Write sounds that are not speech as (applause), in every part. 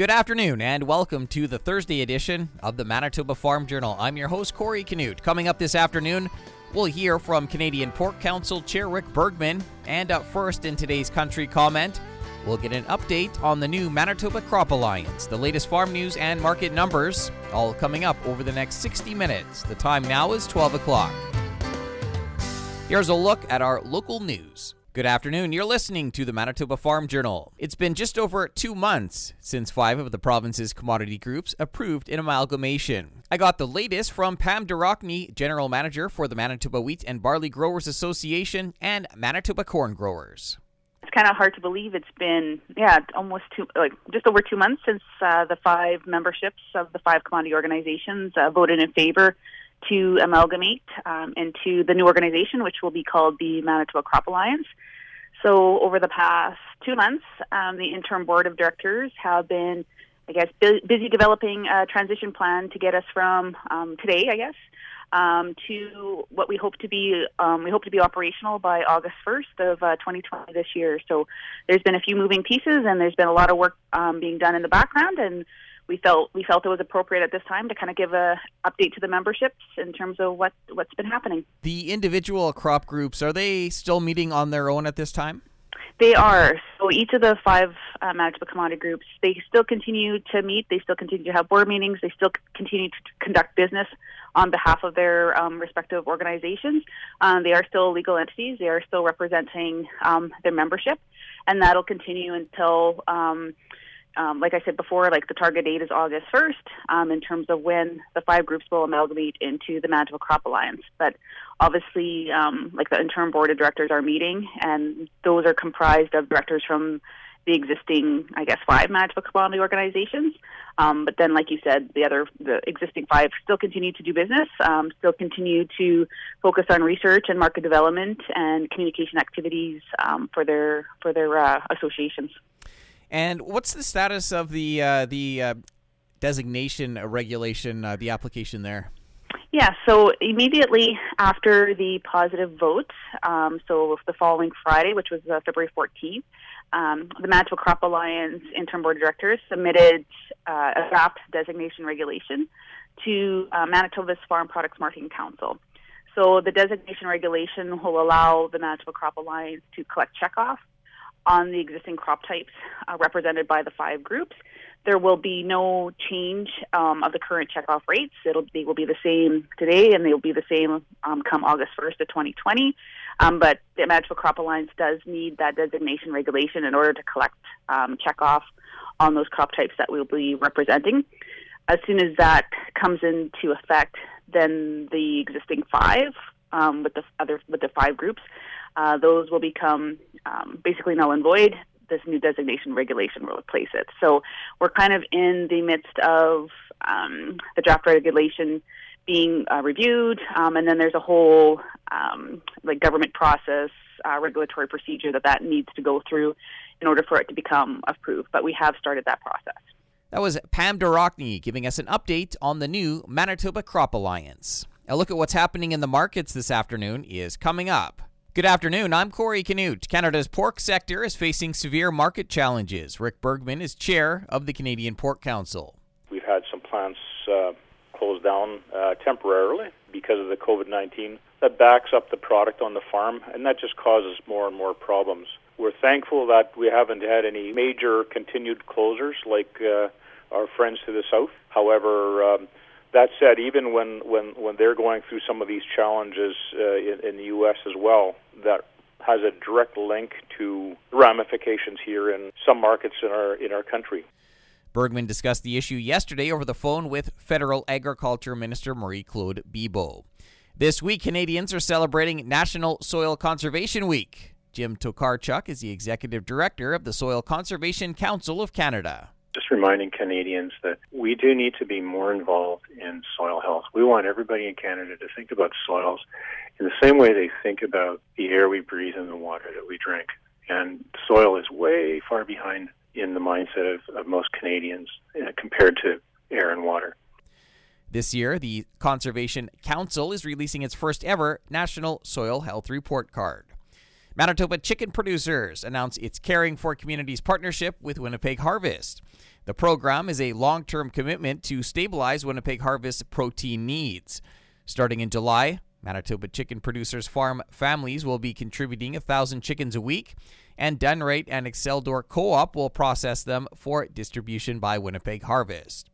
Good afternoon and welcome to the Thursday edition of the Manitoba Farm Journal. I'm your host, Corey Canute. Coming up this afternoon, we'll hear from Canadian Pork Council Chair Rick Bergman. And up first in today's country comment, we'll get an update on the new Manitoba Crop Alliance, the latest farm news and market numbers, all coming up over the next 60 minutes. The time now is 12 o'clock. Here's a look at our local news. Good afternoon. You're listening to the Manitoba Farm Journal. It's been just over two months since five of the province's commodity groups approved an amalgamation. I got the latest from Pam de Rocquigny, General Manager for the Manitoba Wheat and Barley Growers Association and Manitoba Corn Growers. It's kind of hard to believe it's been, yeah, almost two, like just over two months since uh, the five memberships of the five commodity organizations uh, voted in favor to amalgamate um, into the new organization, which will be called the Manitoba Crop Alliance. So, over the past two months, um, the interim board of directors have been, I guess, bu- busy developing a transition plan to get us from um, today, I guess, um, to what we hope to be. Um, we hope to be operational by August 1st of uh, 2020 this year. So, there's been a few moving pieces, and there's been a lot of work um, being done in the background, and we felt we felt it was appropriate at this time to kind of give a update to the memberships in terms of what what's been happening. The individual crop groups are they still meeting on their own at this time? They are. So each of the five uh, Manitoba commodity groups, they still continue to meet. They still continue to have board meetings. They still continue to conduct business on behalf of their um, respective organizations. Um, they are still legal entities. They are still representing um, their membership, and that'll continue until um, like I said before, like the target date is August 1st um, in terms of when the five groups will amalgamate into the Manitoba Crop Alliance. But obviously, um, like the interim board of directors are meeting, and those are comprised of directors from the existing, I guess, five Manitoba commodity organizations. Um, but then, like you said, the other, the existing five still continue to do business, um, still continue to focus on research and market development and communication activities um, for their for their uh, associations. And what's the status of the uh, the uh, designation regulation, uh, the application there? Yeah, so immediately after the positive vote, um, so the following Friday, which was uh, February 14th, um, the Manitoba Crop Alliance interim board of directors submitted uh, a draft designation regulation to uh, Manitoba's Farm Products Marketing Council. So the designation regulation will allow the Manitoba Crop Alliance to collect checkoff on the existing crop types uh, represented by the five groups. There will be no change um, of the current checkoff rates. It'll they will be the same today, and they will be the same um, come August 1st of 2020. Um, but the Manitoba Crop Alliance does need that designation regulation in order to collect um, checkoff on those crop types that we'll be representing. As soon as that comes into effect, then the existing five um, with the other with the five groups uh, those will become um, basically null and void. This new designation regulation will replace it. So we're kind of in the midst of um, the draft regulation being uh, reviewed, um, and then there's a whole um, like government process, uh, regulatory procedure that that needs to go through in order for it to become approved. But we have started that process. That was Pam de Rocquigny giving us an update on the new Manitoba Crop Alliance. A look at what's happening in the markets this afternoon is coming up. Good afternoon. I'm Corey Canute. Canada's pork sector is facing severe market challenges. Rick Bergman is chair of the Canadian Pork Council. We've had some plants uh, closed down uh, temporarily because of the COVID 19. That backs up the product on the farm, and that just causes more and more problems. We're thankful that we haven't had any major continued closures like uh, our friends to the south. However, um, that said, even when, when, when they're going through some of these challenges uh, in, in the U.S. as well, that has a direct link to ramifications here in some markets in our in our country. Bergman discussed the issue yesterday over the phone with Federal Agriculture Minister Marie Claude Bibeau. This week, Canadians are celebrating National Soil Conservation Week. Jim Tokarchuk is the executive director of the Soil Conservation Council of Canada just reminding Canadians that we do need to be more involved in soil health. We want everybody in Canada to think about soils in the same way they think about the air we breathe and the water that we drink. And soil is way far behind in the mindset of, of most Canadians uh, compared to air and water. This year, the Conservation Council is releasing its first ever National Soil Health Report Card. Manitoba chicken producers announce its Caring for Communities partnership with Winnipeg Harvest. The program is a long term commitment to stabilize Winnipeg Harvest's protein needs. Starting in July, Manitoba chicken producers' farm families will be contributing 1,000 chickens a week, and Dunn-Rite and Exceldor Co op will process them for distribution by Winnipeg Harvest.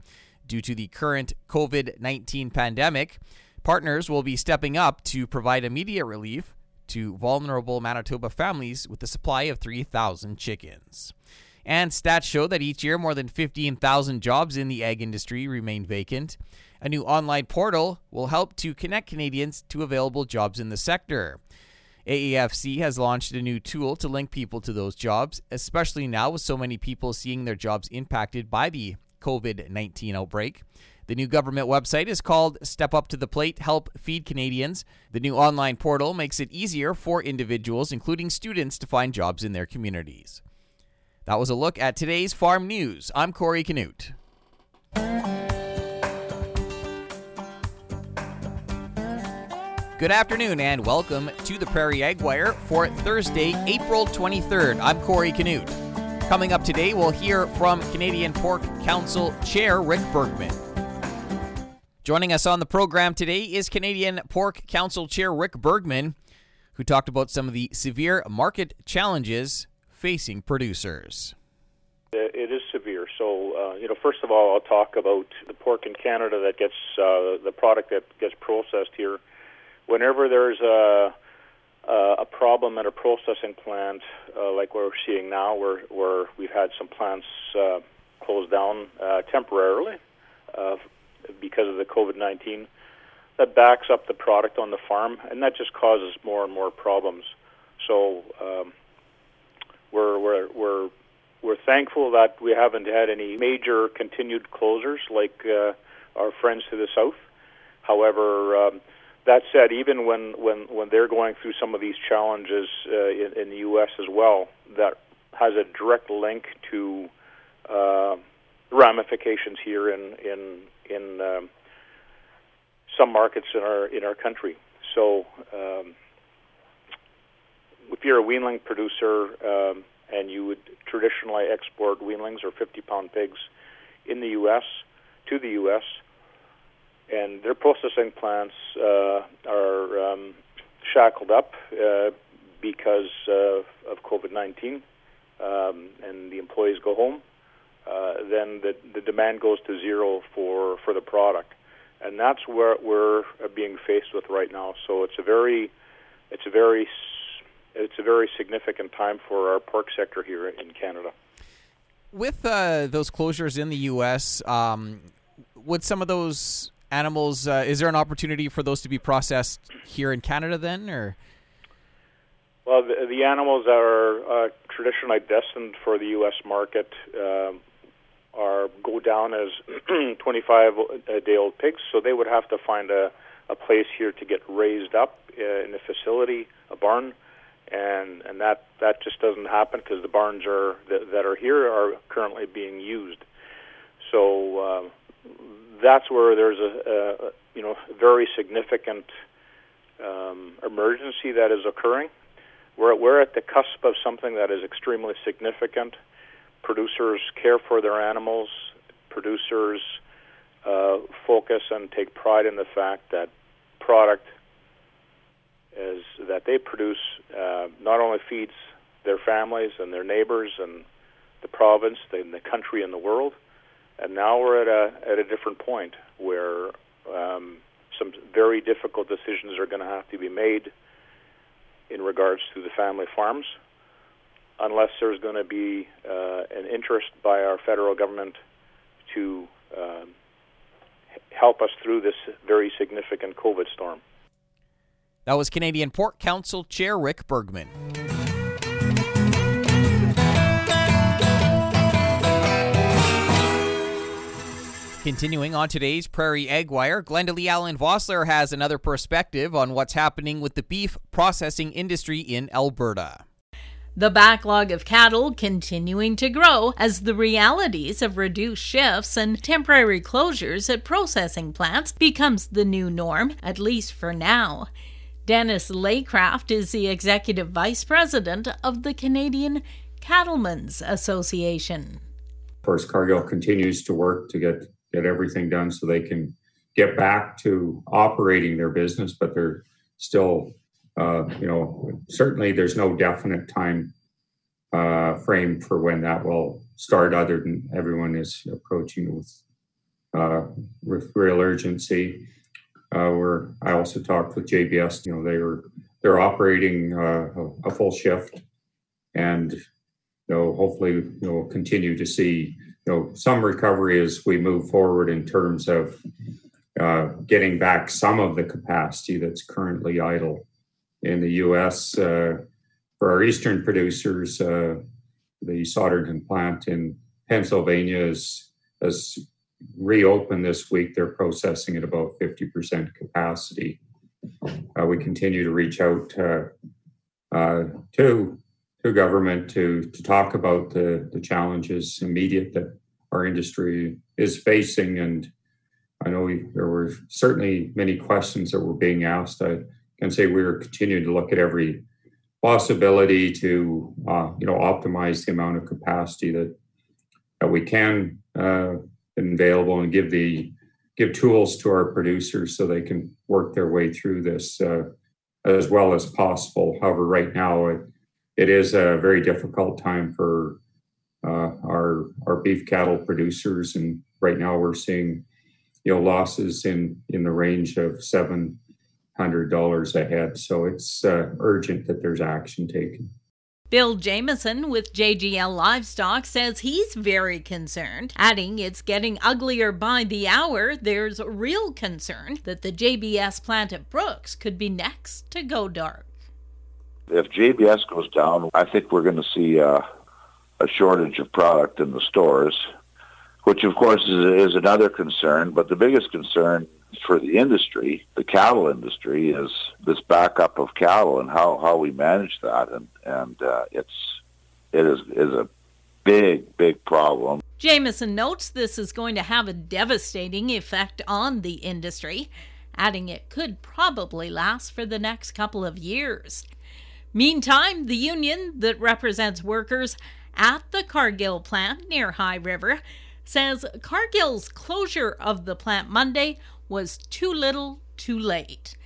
Due to the current COVID 19 pandemic, partners will be stepping up to provide immediate relief to vulnerable Manitoba families with the supply of 3,000 chickens. And stats show that each year more than 15,000 jobs in the egg industry remain vacant. A new online portal will help to connect Canadians to available jobs in the sector. AAFC has launched a new tool to link people to those jobs, especially now with so many people seeing their jobs impacted by the COVID 19 outbreak. The new government website is called Step Up to the Plate Help Feed Canadians. The new online portal makes it easier for individuals, including students, to find jobs in their communities. That was a look at today's farm news. I'm Corey Canute. Good afternoon and welcome to the Prairie Ag Wire for Thursday, April 23rd. I'm Corey Canute. Coming up today, we'll hear from Canadian Pork Council Chair Rick Bergman. Joining us on the program today is Canadian Pork Council Chair Rick Bergman, who talked about some of the severe market challenges facing producers. It is severe. So, uh, you know, first of all, I'll talk about the pork in Canada that gets uh, the product that gets processed here whenever there's a a problem at a processing plant, uh, like we're seeing now, where where we've had some plants uh, closed down uh, temporarily uh, because of the COVID nineteen, that backs up the product on the farm, and that just causes more and more problems. So um, we're we're we're we're thankful that we haven't had any major continued closures like uh, our friends to the south. However. Um, that said, even when, when, when they're going through some of these challenges uh, in, in the U.S. as well, that has a direct link to uh, ramifications here in in in um, some markets in our in our country. So, um, if you're a weanling producer um, and you would traditionally export weanlings or 50-pound pigs in the U.S. to the U.S and their processing plants uh, are um, shackled up uh, because uh, of COVID 19, um, and the employees go home, uh, then the, the demand goes to zero for, for the product. And that's where we're being faced with right now. So it's a very, it's a very, it's a very significant time for our pork sector here in Canada. With uh, those closures in the U.S., um, would some of those animals. Uh, is there an opportunity for those to be processed here in Canada then, or? Well, the, the animals that are uh, traditionally destined for the U.S. market um, are go down as (clears throat) 25-day-old pigs, so they would have to find a, a place here to get raised up uh, in a facility, a barn, and and that that just doesn't happen because the barns are that, that are here are currently being used. So uh, that's where there's a, a you know very significant um, emergency that is occurring. We're we're at the cusp of something that is extremely significant. Producers care for their animals. Producers uh, focus and take pride in the fact that product is that they produce uh, not only feeds their families and their neighbors and the province, the, the country, and the world, and now we're at a at a different point where um, some very difficult decisions are going to have to be made in regards to the family farms, unless there's going to be uh, an interest by our federal government to um, help us through this very significant COVID storm. That was Canadian Pork Council Chair Rick Bergman. Continuing on today's Prairie Ag Wire, Glendalee Allen Vossler has another perspective on what's happening with the beef processing industry in Alberta. The backlog of cattle continuing to grow as the realities of reduced shifts and temporary closures at processing plants becomes the new norm, at least for now. Dennis Laycraft is the executive vice president of the Canadian Cattlemen's Association. course, Cargill continues to work to get get everything done so they can get back to operating their business, but they're still, uh, you know, certainly there's no definite time uh, frame for when that will start, other than everyone is approaching with uh, with real urgency. Uh, where I also talked with JBS, you know, they were they're operating uh, a, full shift, and you know, hopefully, you know, we'll continue to see you know some recovery as we move forward in terms of uh, getting back some of the capacity that's currently idle in the U.S. Uh, for our eastern producers, uh, the Souderton plant in Pennsylvania has reopened this week. They're processing at about 50% capacity. Uh, we continue to reach out uh, uh, to to government to to talk about the the challenges immediate that our industry is facing. And I know we, there were certainly many questions that were being asked. I can say we are continuing to look at every possibility to uh, you know optimize the amount of capacity that that we can uh, available and give the give tools to our producers so they can work their way through this uh, as well as possible. However, right now it, it is a very difficult time for uh, our our beef cattle producers, and right now we're seeing you know losses in in the range of seven hundred dollars a head. So it's uh, urgent that there's action taken. Bill Jamieson with JGL Livestock says he's very concerned, adding it's getting uglier by the hour. There's real concern that the JBS plant at Brooks could be next to go dark. If JBS goes down, I think we're going to see uh, a shortage of product in the stores, which of course is, is another concern. But the biggest concern for the industry, the cattle industry, is this backup of cattle and how, how we manage that, and and uh, it's it is is a big big problem. Jamieson notes this is going to have a devastating effect on the industry, adding it could probably last for the next couple of years. Meantime, the union that represents workers at the Cargill plant near High River says Cargill's closure of the plant Monday was too little, too late.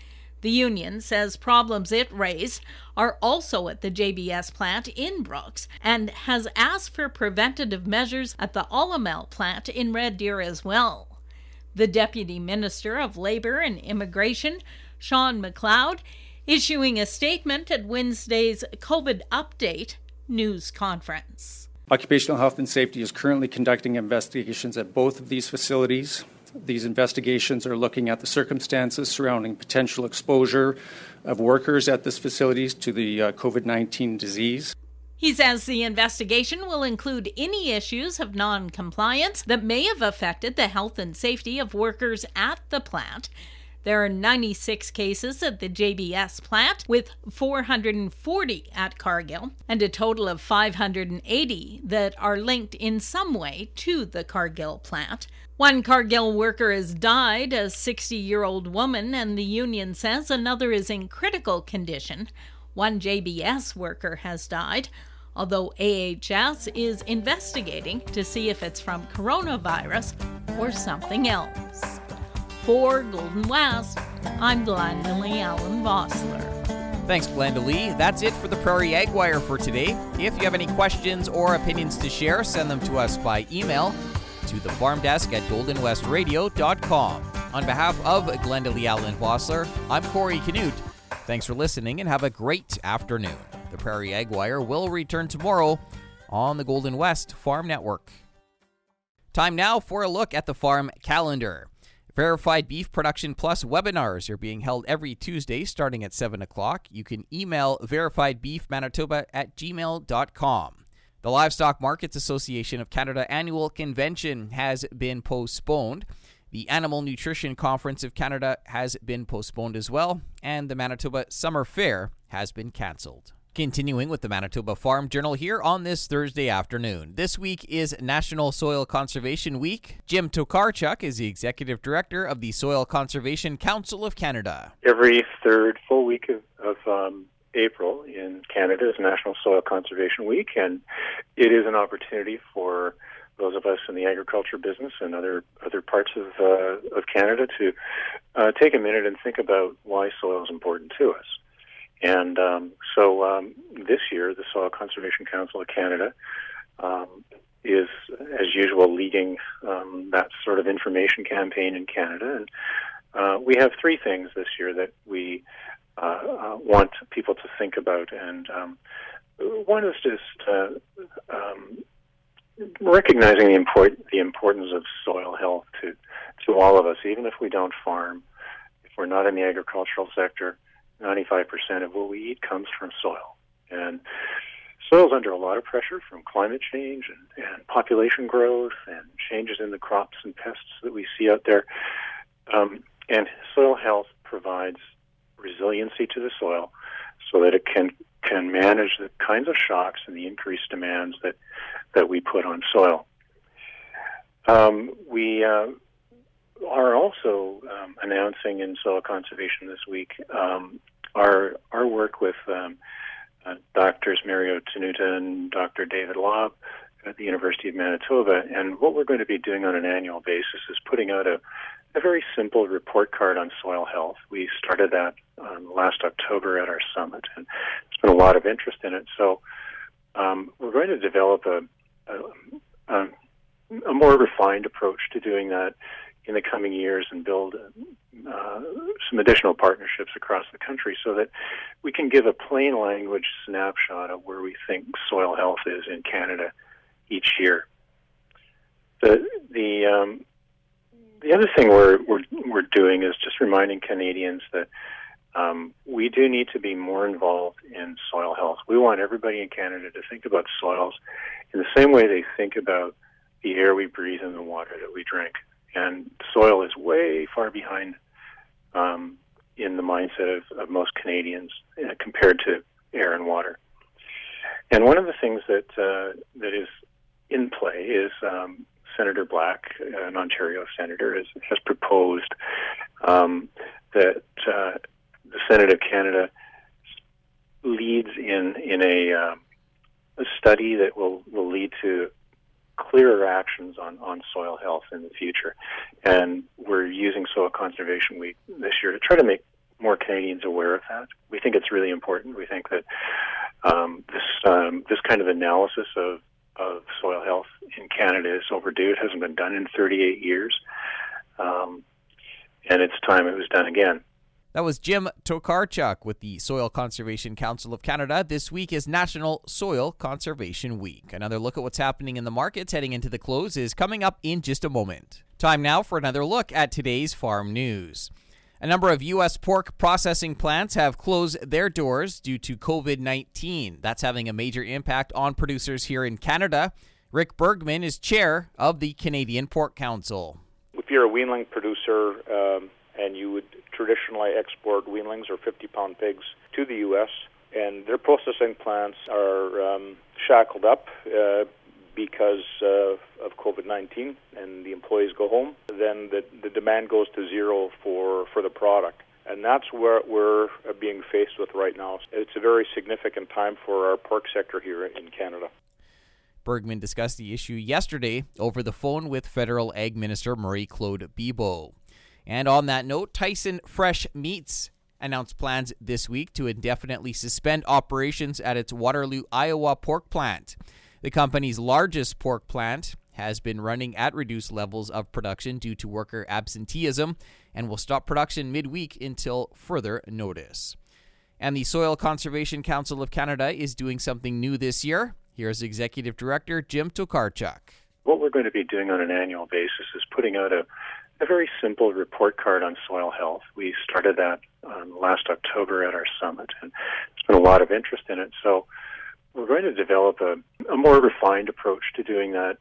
The union says problems it raised are also at the JBS plant in Brooks and has asked for preventative measures at the Olymel plant in Red Deer as well. The Deputy Minister of Labor and Immigration, Sean McLeod, issuing a statement at Wednesday's COVID update news conference. Occupational Health and Safety is currently conducting investigations at both of these facilities these investigations are looking at the circumstances surrounding potential exposure of workers at these facilities to the uh, COVID 19 disease. He says the investigation will include any issues of non compliance that may have affected the health and safety of workers at the plant. There are 96 cases at the JBS plant, with 440 at Cargill, and a total of 580 that are linked in some way to the Cargill plant. One Cargill worker has died, a 60 year old woman, and the union says another is in critical condition. One JBS worker has died, although AHS is investigating to see if it's from coronavirus or something else. For Golden West, I'm Glendalee Allen Vossler. Thanks, Glenda Lee. That's it for the Prairie Ag Wire for today. If you have any questions or opinions to share, send them to us by email to the farm desk at goldenwestradio.com. On behalf of Glenda Lee Allen Vossler, I'm Corey Canute. Thanks for listening and have a great afternoon. The Prairie Ag Wire will return tomorrow on the Golden West Farm Network. Time now for a look at the farm calendar. Verified Beef Production Plus webinars are being held every Tuesday starting at 7 o'clock. You can email verifiedbeefmanitoba at gmail.com. The Livestock Markets Association of Canada annual convention has been postponed. The Animal Nutrition Conference of Canada has been postponed as well, and the Manitoba Summer Fair has been cancelled. Continuing with the Manitoba Farm Journal here on this Thursday afternoon. This week is National Soil Conservation Week. Jim Tokarchuk is the Executive Director of the Soil Conservation Council of Canada. Every third full week of, of um, April in Canada is National Soil Conservation Week, and it is an opportunity for those of us in the agriculture business and other other parts of uh, of Canada to uh, take a minute and think about why soil is important to us. And um, so um, this year, the Soil Conservation Council of Canada um, is, as usual, leading um, that sort of information campaign in Canada. And uh, we have three things this year that we uh, uh, want people to think about. And um, one is just uh, um, recognizing the, import- the importance of soil health to, to all of us, even if we don't farm, if we're not in the agricultural sector. 95% of what we eat comes from soil. And soil's under a lot of pressure from climate change and, and population growth and changes in the crops and pests that we see out there. Um, and soil health provides resiliency to the soil so that it can can manage the kinds of shocks and the increased demands that that we put on soil. Um, we uh, are also um, announcing in soil conservation this week um, our our work with um, uh, doctors Mario Tenuta and Dr. David Lobb at the University of Manitoba. And what we're going to be doing on an annual basis is putting out a, a very simple report card on soil health. We started that um, last October at our summit, and there's been a lot of interest in it. So um, we're going to develop a, a, a more refined approach to doing that in the coming years and build uh, some additional partnerships across the country so that we can give a plain language snapshot of where we think soil health is in Canada each year. The the um, the other thing we're, we're we're doing is just reminding Canadians that um, we do need to be more involved in soil health. We want everybody in Canada to think about soils in the same way they think about the air we breathe and the water that we drink and soil is way far behind um, in the mindset of, of most Canadians uh, compared to air and water. And one of the things that uh, that is in play is um, Senator Black, an Ontario senator, has, has proposed um, that uh, the Senate of Canada leads in in a, uh, a study that will will lead to clearer actions on, on soil health in the future. And we're using Soil Conservation Week this year to try to make more Canadians aware of that. We think it's really important. We think that um, this um, this kind of analysis of of soil health in Canada is overdue. It hasn't been done in 38 years, um, and it's time it was done again. That was Jim Tokarchuk with the Soil Conservation Council of Canada. This week is National Soil Conservation Week. Another look at what's happening in the markets heading into the close is coming up in just a moment. Time now for another look at today's farm news. A number of U.S. pork processing plants have closed their doors due to COVID 19. That's having a major impact on producers here in Canada. Rick Bergman is chair of the Canadian Pork Council. If you're a weanling producer um, and you would traditionally export weanlings or 50 pound pigs to the U.S., and their processing plants are um, shackled up uh, because uh, of COVID 19 and the employees go home, then the, the demand goes to zero for, for the product. And that's what we're being faced with right now. It's a very significant time for our pork sector here in Canada. Bergman discussed the issue yesterday over the phone with Federal Ag Minister Marie Claude Bibeau. And on that note, Tyson Fresh Meats announced plans this week to indefinitely suspend operations at its Waterloo, Iowa pork plant. The company's largest pork plant has been running at reduced levels of production due to worker absenteeism and will stop production midweek until further notice. And the Soil Conservation Council of Canada is doing something new this year. Here's Executive Director Jim Tokarchuk. What we're going to be doing on an annual basis is putting out a a very simple report card on soil health. We started that um, last October at our summit, and there's been a lot of interest in it. So we're going to develop a, a more refined approach to doing that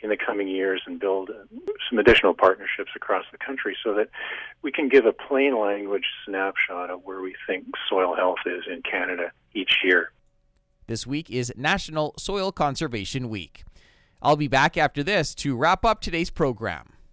in the coming years and build some additional partnerships across the country so that we can give a plain language snapshot of where we think soil health is in Canada each year. This week is National Soil Conservation Week. I'll be back after this to wrap up today's program.